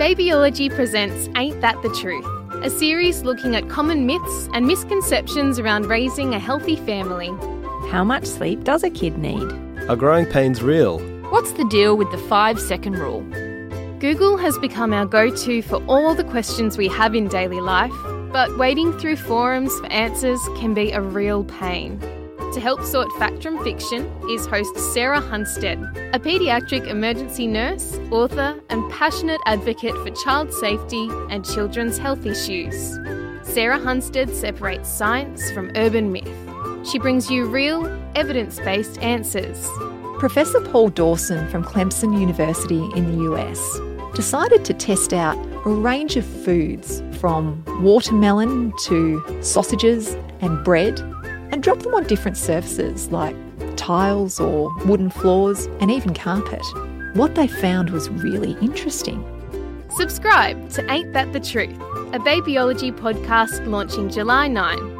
Babyology presents Ain't That the Truth, a series looking at common myths and misconceptions around raising a healthy family. How much sleep does a kid need? Are growing pains real? What's the deal with the five second rule? Google has become our go to for all the questions we have in daily life, but wading through forums for answers can be a real pain. To help sort fact from fiction is host Sarah Hunstead, a paediatric emergency nurse, author, and passionate advocate for child safety and children's health issues. Sarah Hunstead separates science from urban myth. She brings you real, evidence based answers. Professor Paul Dawson from Clemson University in the US decided to test out a range of foods from watermelon to sausages and bread and drop them on different surfaces like tiles or wooden floors and even carpet. What they found was really interesting. Subscribe to Ain't That the Truth, a babyology podcast launching July 9.